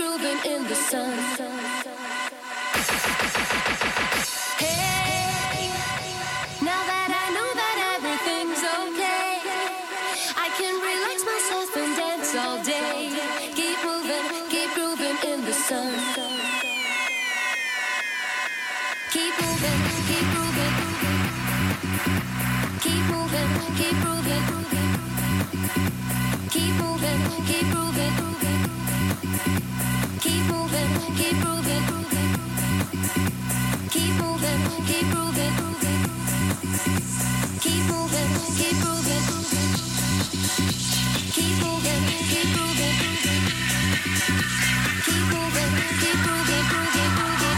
grooving in the sun. Hey, now that I know that everything's okay, I can relax myself and dance all day. Keep moving, keep grooving in the sun. Keep moving, keep moving. Keep moving, keep moving. Keep moving, keep moving. Keep moving, keep moving. Keep moving, keep moving, keep moving. keep moving. Keep moving, keep moving. Keep moving, keep moving. Keep moving, keep moving.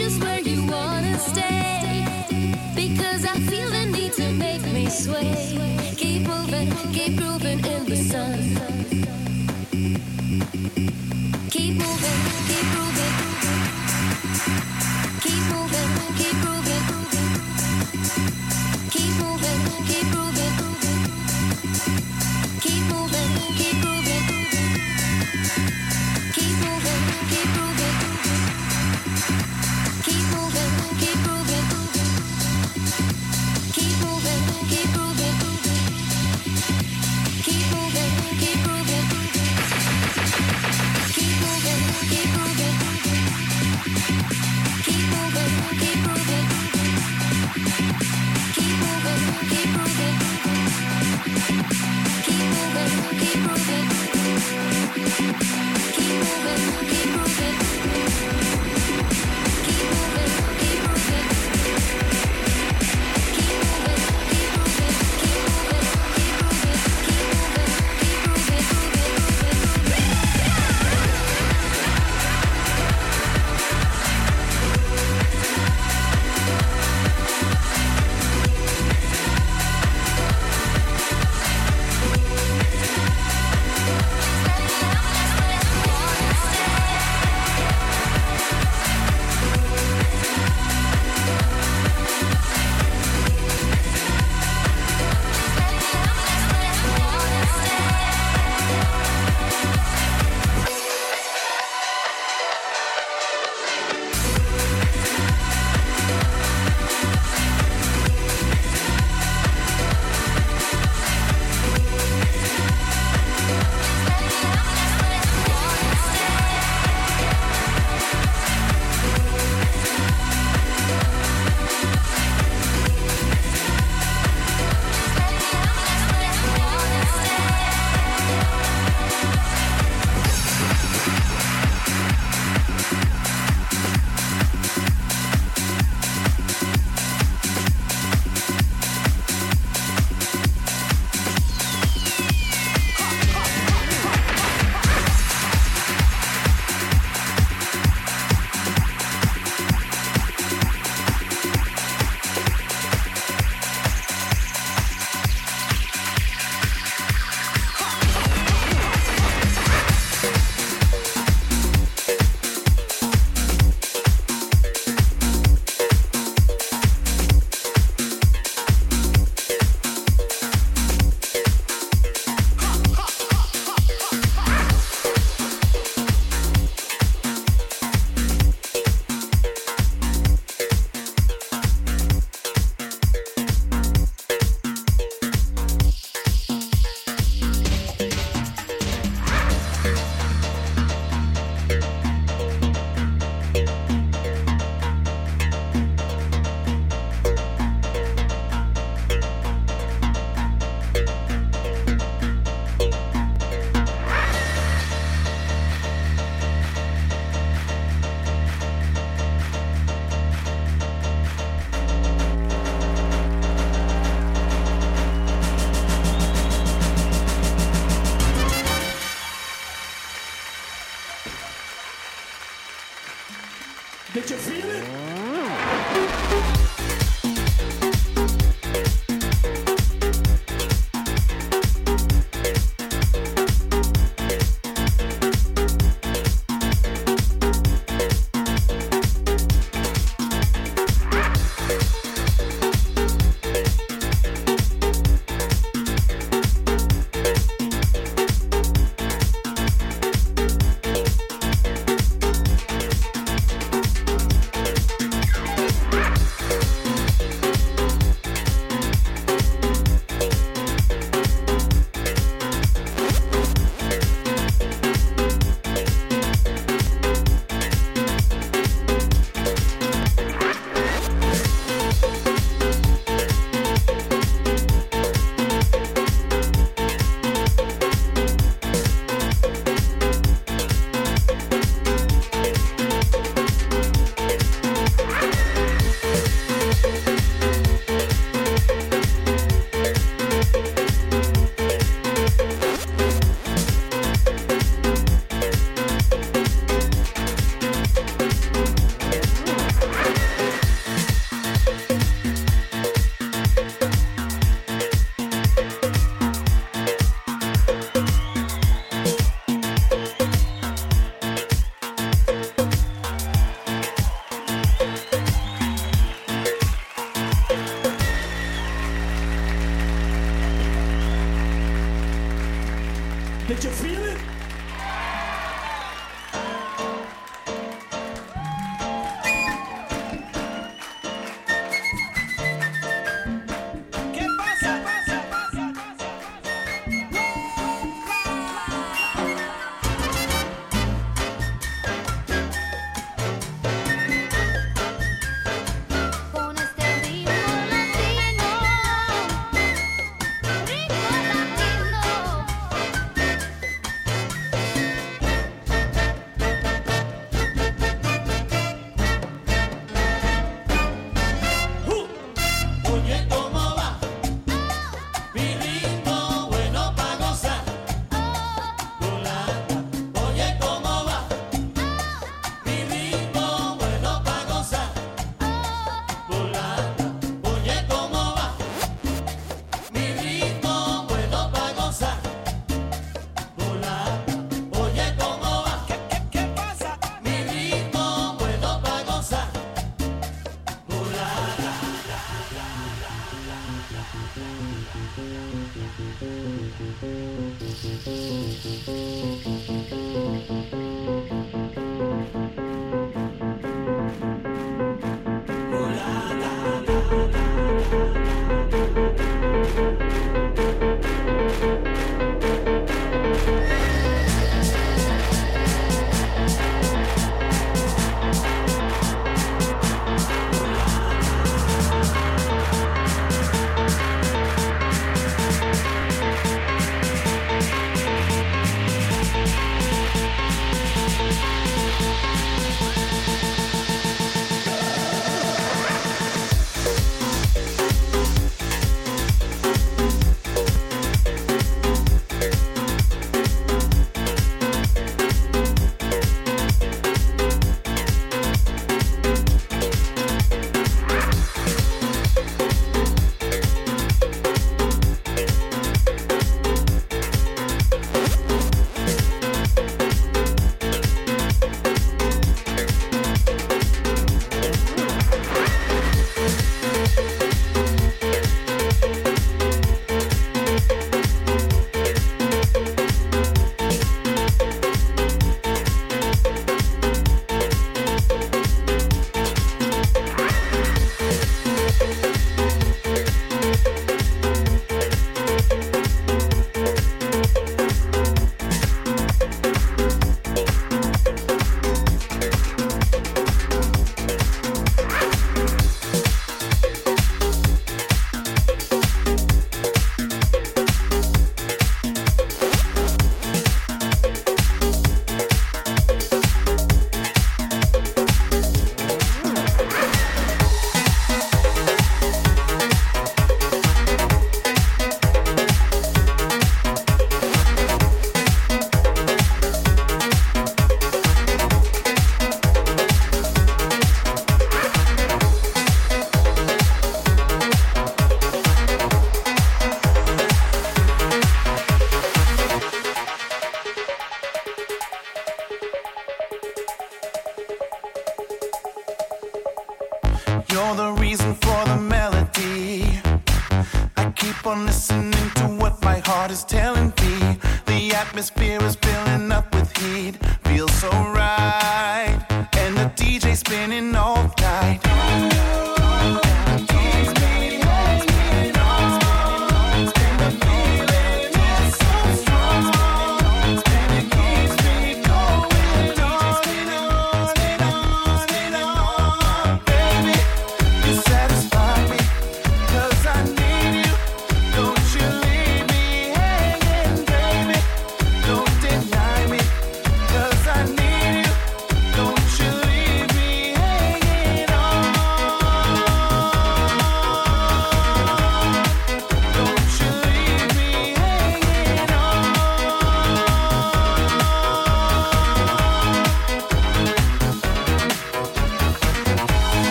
just where you wanna stay. Because I feel the need to make me sway. Keep moving, keep grooving in the sun.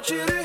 watch it.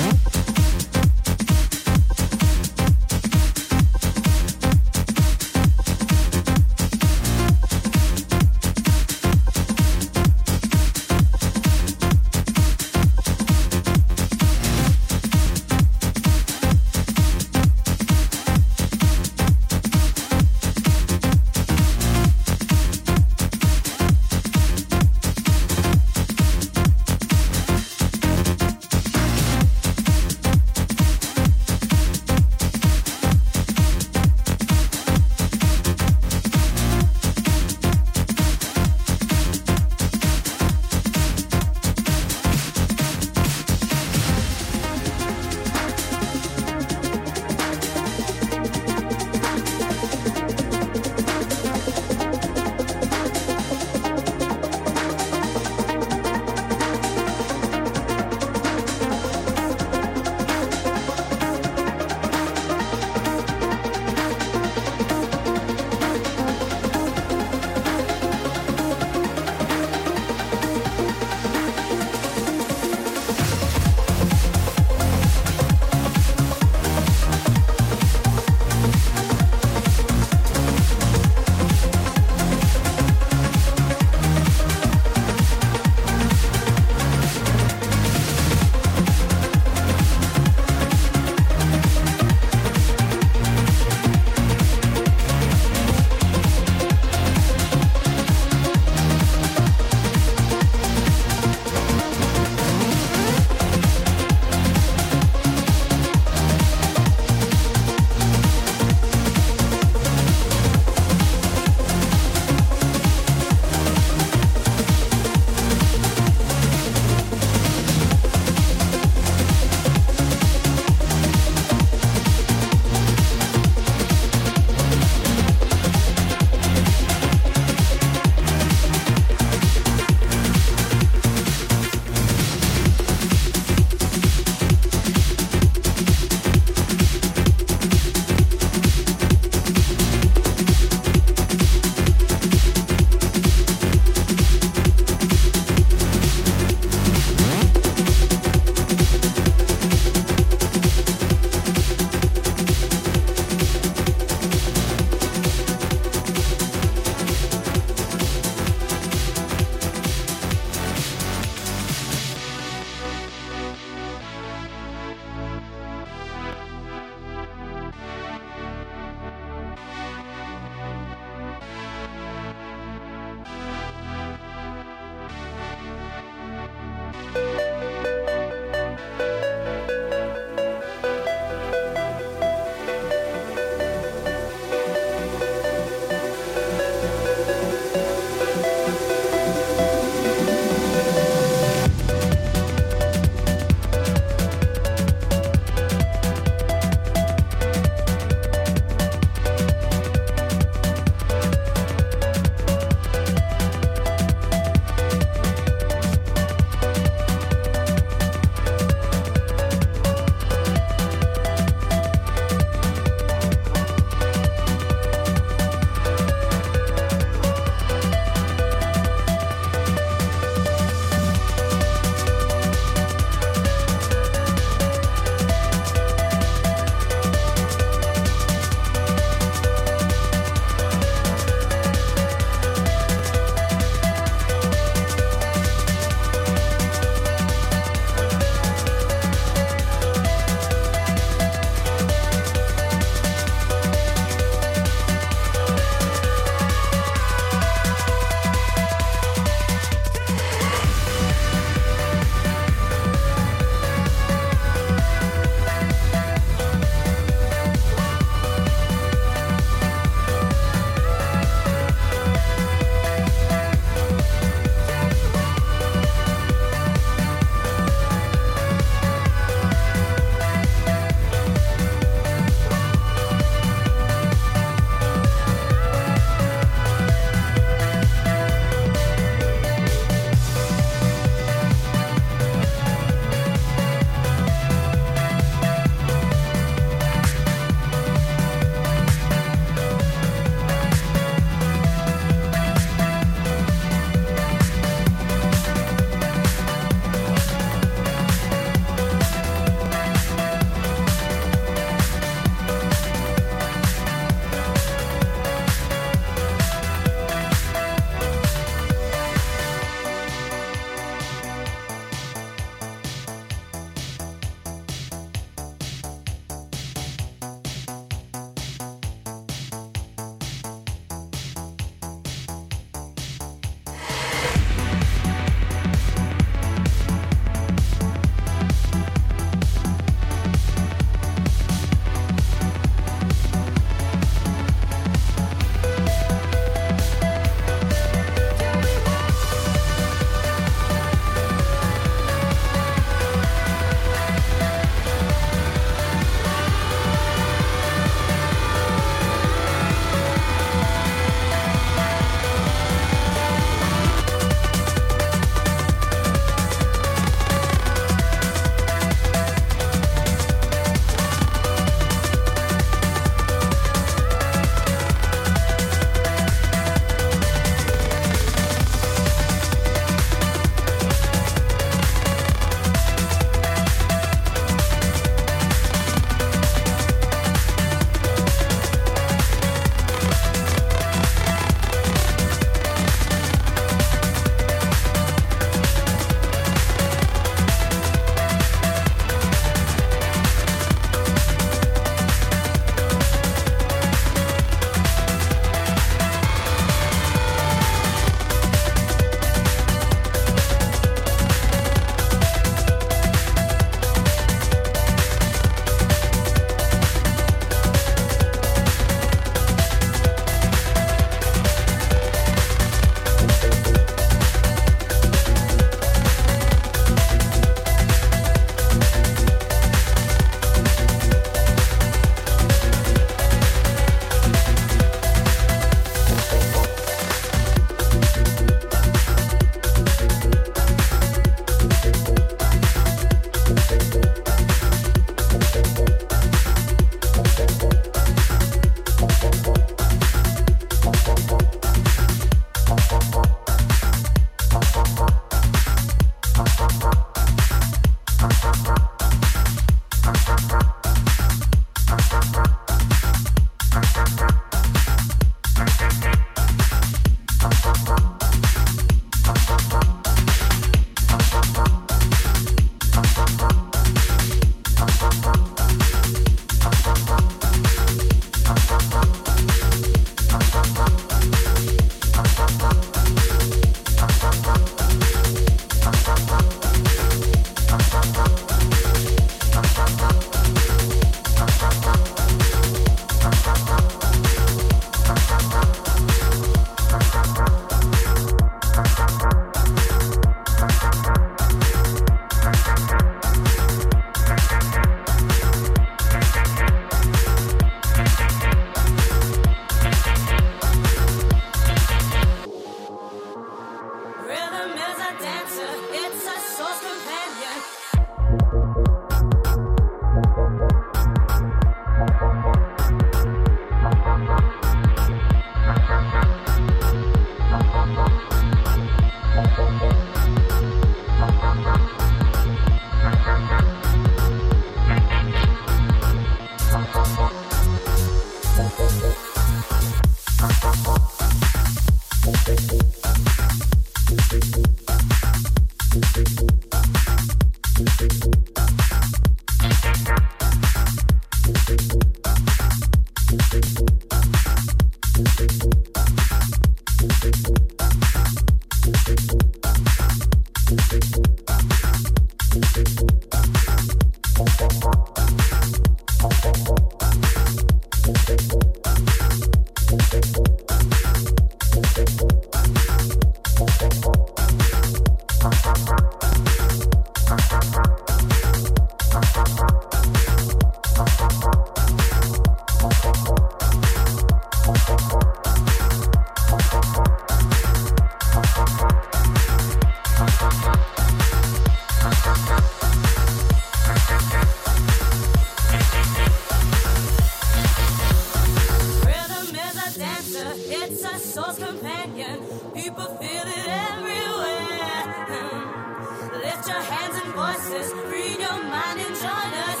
It's a soul's companion. People feel it everywhere. Hmm. Lift your hands and voices. Free your mind and join us.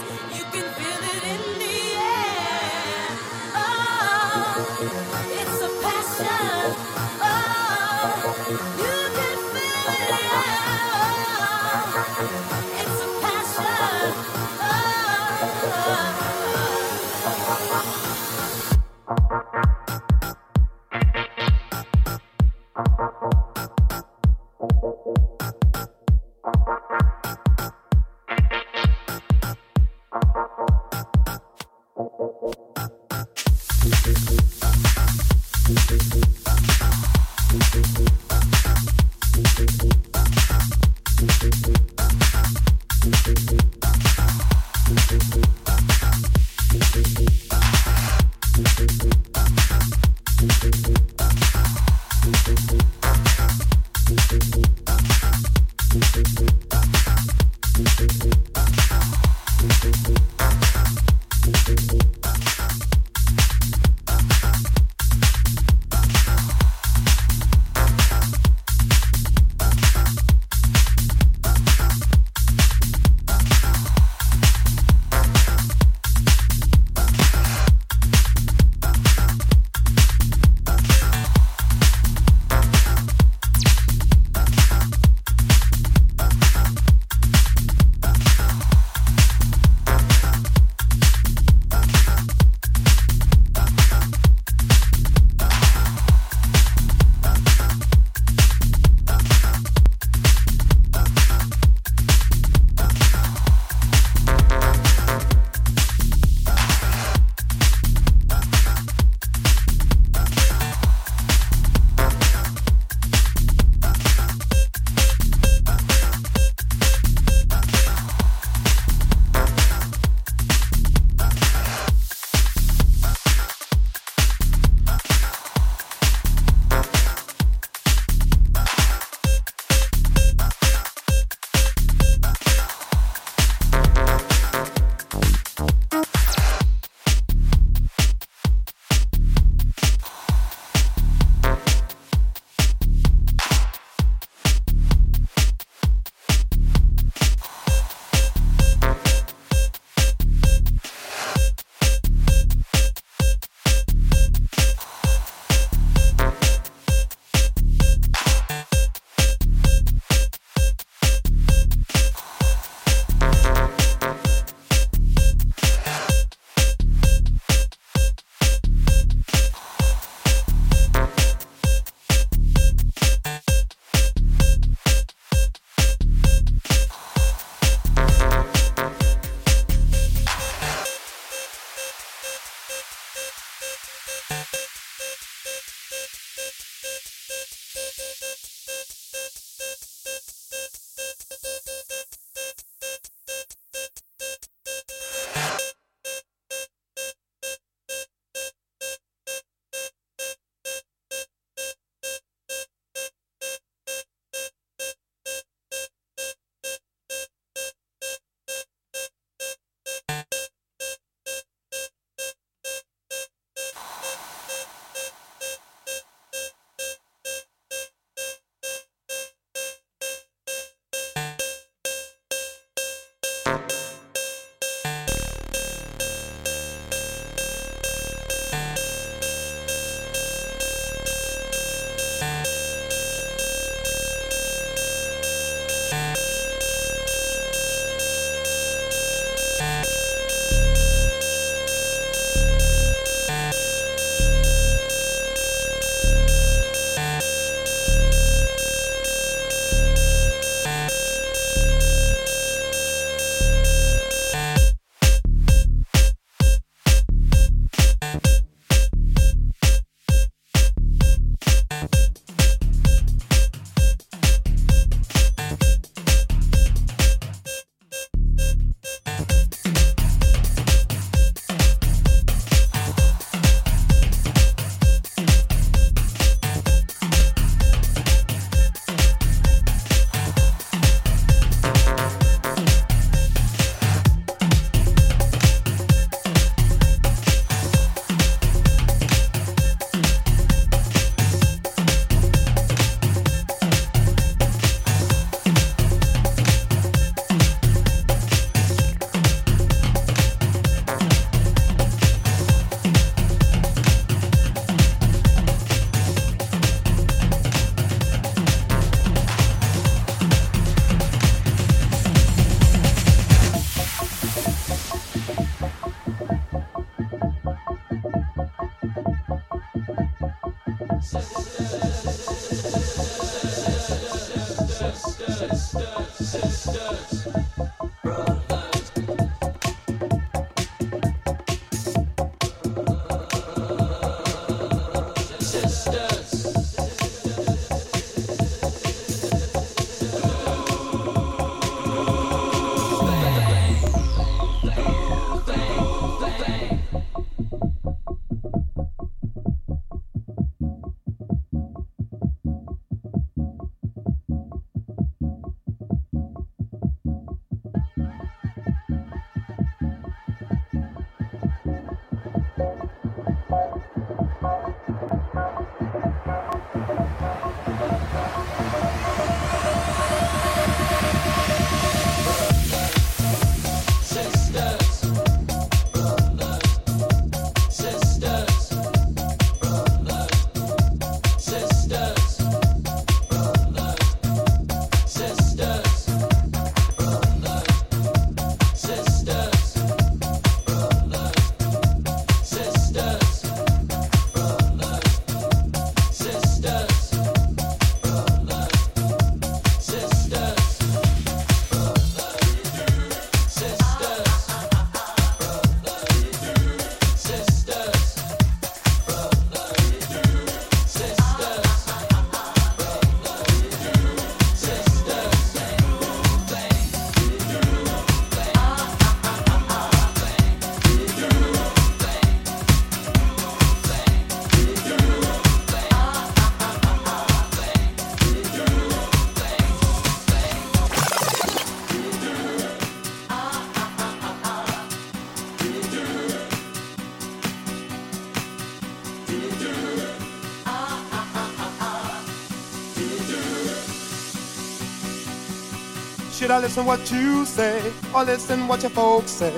Should I listen what you say or listen what your folks say?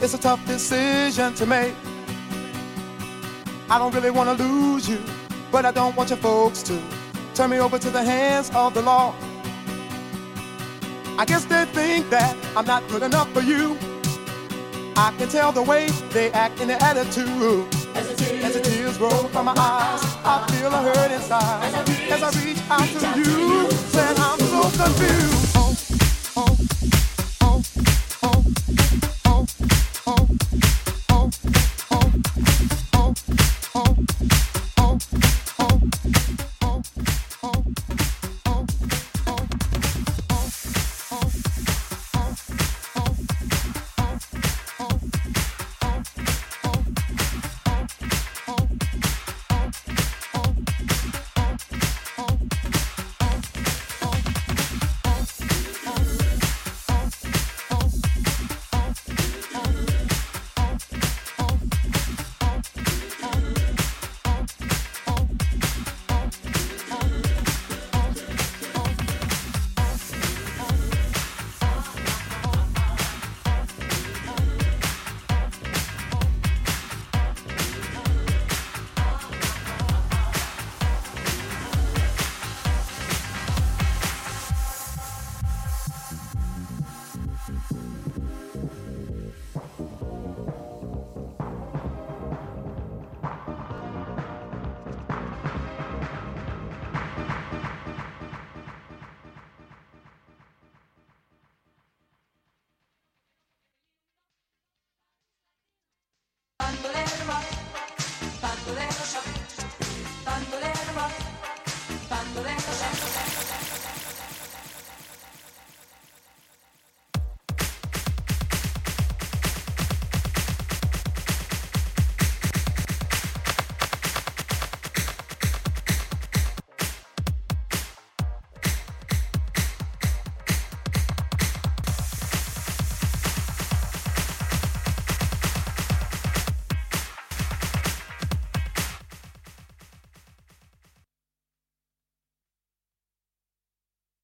It's a tough decision to make. I don't really want to lose you, but I don't want your folks to turn me over to the hands of the law. I guess they think that I'm not good enough for you. I can tell the way they act in their attitude. As the tears, As the tears roll from my eyes, I feel a hurt inside. As I reach, As I reach out to you, said I'm so confused.